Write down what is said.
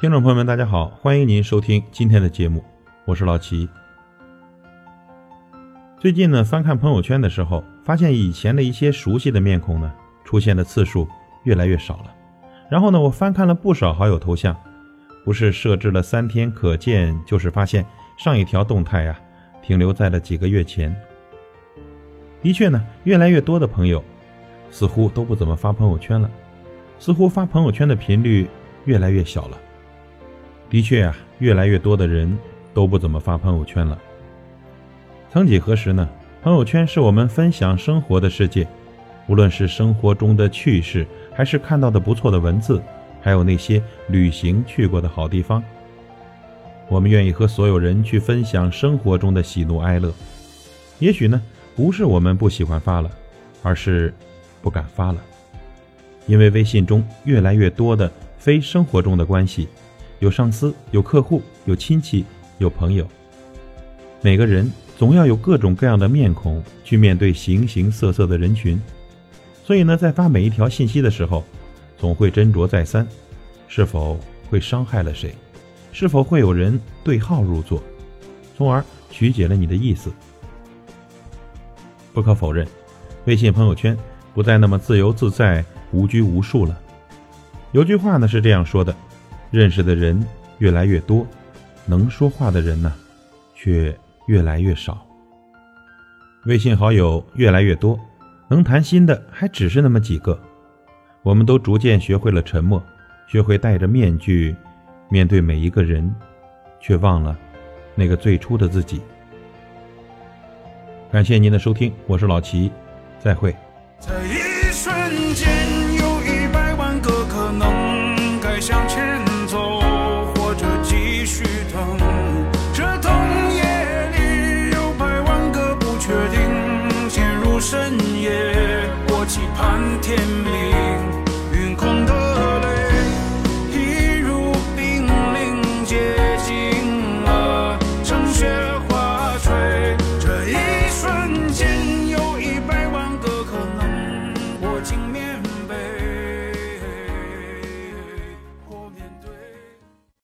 听众朋友们，大家好，欢迎您收听今天的节目，我是老齐。最近呢，翻看朋友圈的时候，发现以前的一些熟悉的面孔呢，出现的次数越来越少了。然后呢，我翻看了不少好友头像，不是设置了三天可见，就是发现上一条动态呀，停留在了几个月前。的确呢，越来越多的朋友似乎都不怎么发朋友圈了，似乎发朋友圈的频率越来越小了。的确啊，越来越多的人都不怎么发朋友圈了。曾几何时呢，朋友圈是我们分享生活的世界，无论是生活中的趣事，还是看到的不错的文字，还有那些旅行去过的好地方，我们愿意和所有人去分享生活中的喜怒哀乐。也许呢，不是我们不喜欢发了，而是不敢发了，因为微信中越来越多的非生活中的关系。有上司，有客户，有亲戚，有朋友。每个人总要有各种各样的面孔去面对形形色色的人群，所以呢，在发每一条信息的时候，总会斟酌再三，是否会伤害了谁，是否会有人对号入座，从而曲解了你的意思。不可否认，微信朋友圈不再那么自由自在、无拘无束了。有句话呢是这样说的。认识的人越来越多，能说话的人呢，却越来越少。微信好友越来越多，能谈心的还只是那么几个。我们都逐渐学会了沉默，学会戴着面具面对每一个人，却忘了那个最初的自己。感谢您的收听，我是老齐，再会。在一瞬间，去等，这冬夜里有百万个不确定，陷入深夜，我期盼天明。